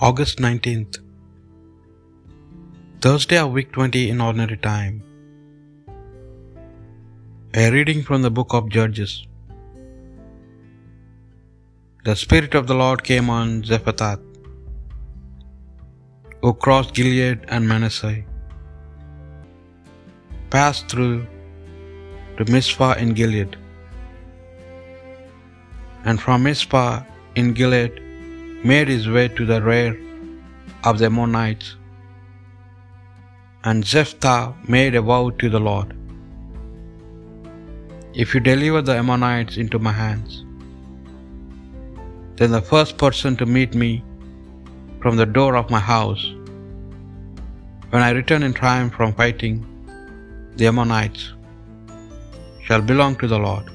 August 19th, Thursday of week 20 in ordinary time. A reading from the book of Judges. The Spirit of the Lord came on Jephthah, who crossed Gilead and Manasseh, passed through to Mizpah in Gilead, and from Mizpah in Gilead made his way to the rear of the Ammonites. And Jephthah made a vow to the Lord If you deliver the Ammonites into my hands, then the first person to meet me from the door of my house, when I return in triumph from fighting the Ammonites, shall belong to the Lord,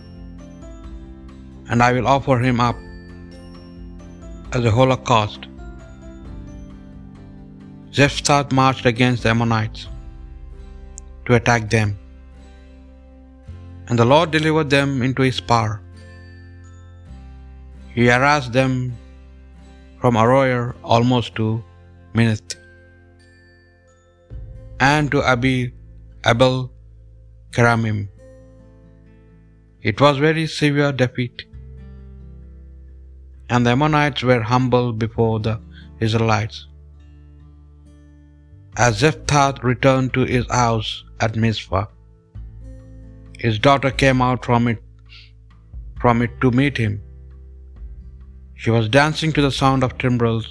and I will offer him up as a holocaust. Jephthah marched against the Ammonites to attack them, and the Lord delivered them into his power. He harassed them from Aroer almost to Minnith, and to Abi, Abel Keramim. It was very severe defeat, and the Ammonites were humble before the Israelites. As Jephthah returned to his house at Mizpah, his daughter came out from it from it to meet him. She was dancing to the sound of timbrels.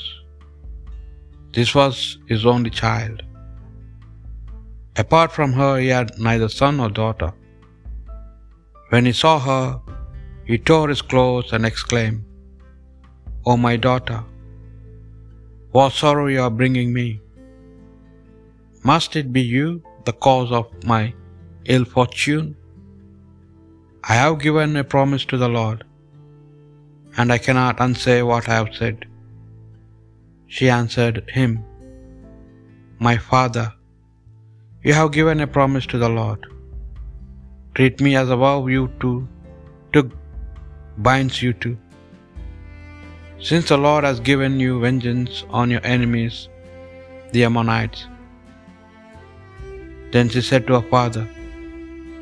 This was his only child. Apart from her, he had neither son nor daughter. When he saw her, he tore his clothes and exclaimed, O my daughter, what sorrow you are bringing me! Must it be you the cause of my ill fortune? I have given a promise to the Lord, and I cannot unsay what I have said. She answered him, My father, you have given a promise to the Lord. Treat me as a vow you too took binds you to. Since the Lord has given you vengeance on your enemies, the Ammonites. Then she said to her father,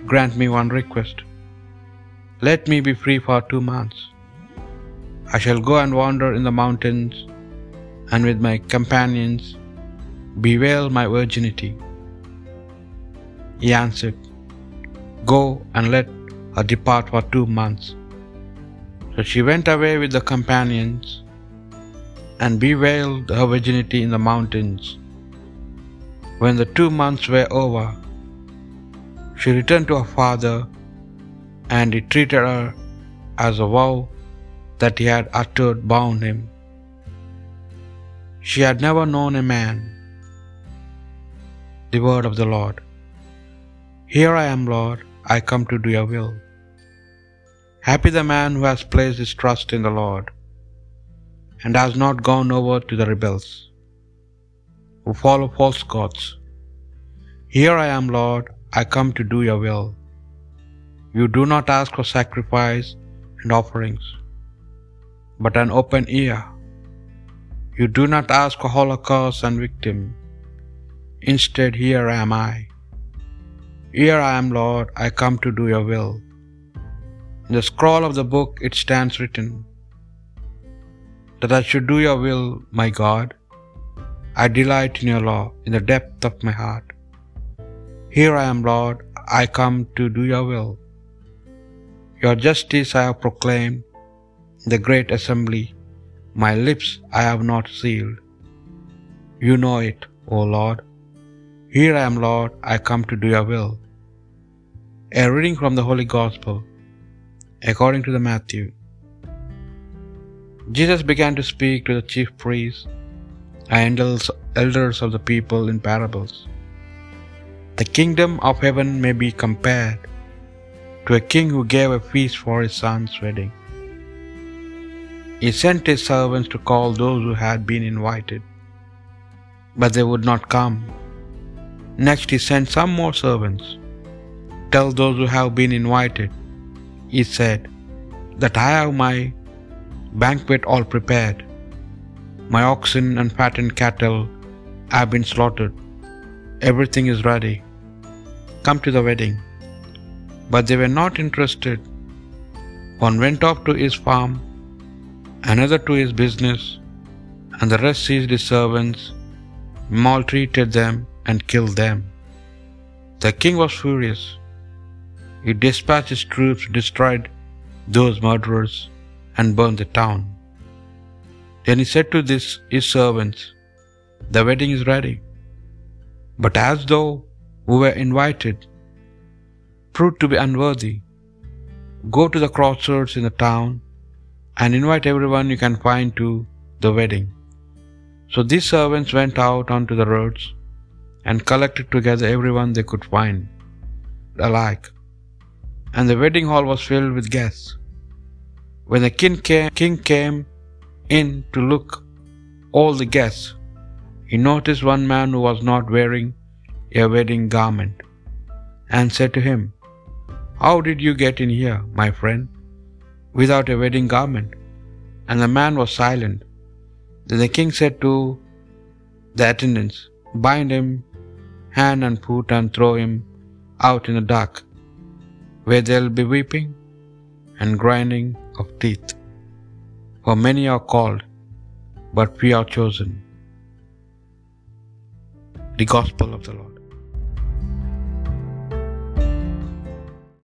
Grant me one request. Let me be free for two months. I shall go and wander in the mountains, and with my companions bewail my virginity. He answered, Go and let her depart for two months. So she went away with the companions and bewailed her virginity in the mountains. When the two months were over, she returned to her father, and he treated her as a vow that he had uttered bound him. She had never known a man. The word of the Lord. Here I am, Lord, I come to do your will. Happy the man who has placed his trust in the Lord, and has not gone over to the rebels, who follow false gods. Here I am, Lord, I come to do your will. You do not ask for sacrifice and offerings, but an open ear. You do not ask for holocaust and victim. Instead, here am I. Here I am, Lord, I come to do your will. In the scroll of the book it stands written that I should do your will, my God. I delight in your law in the depth of my heart. Here I am, Lord, I come to do your will. Your justice I have proclaimed in the great assembly. My lips I have not sealed. You know it, O Lord. Here I am, Lord, I come to do your will. A reading from the Holy Gospel according to the Matthew. Jesus began to speak to the chief priests and elders of the people in parables. The kingdom of heaven may be compared to a king who gave a feast for his son's wedding. He sent his servants to call those who had been invited, but they would not come. Next, he sent some more servants. Tell those who have been invited, he said, that I have my banquet all prepared. My oxen and fattened cattle have been slaughtered. Everything is ready. Come to the wedding. But they were not interested. One went off to his farm, another to his business, and the rest seized his servants, maltreated them, and killed them. The king was furious. He dispatched his troops, destroyed those murderers, and burned the town. Then he said to this, his servants, The wedding is ready. But as though who were invited proved to be unworthy, go to the crossroads in the town and invite everyone you can find to the wedding. So these servants went out onto the roads and collected together everyone they could find alike. And the wedding hall was filled with guests. When the king came, king came in to look all the guests, he noticed one man who was not wearing a wedding garment and said to him, How did you get in here, my friend, without a wedding garment? And the man was silent. Then the king said to the attendants, Bind him hand and foot and throw him out in the dark, where there will be weeping and grinding of teeth. For many are called, but few are chosen. The Gospel of the Lord.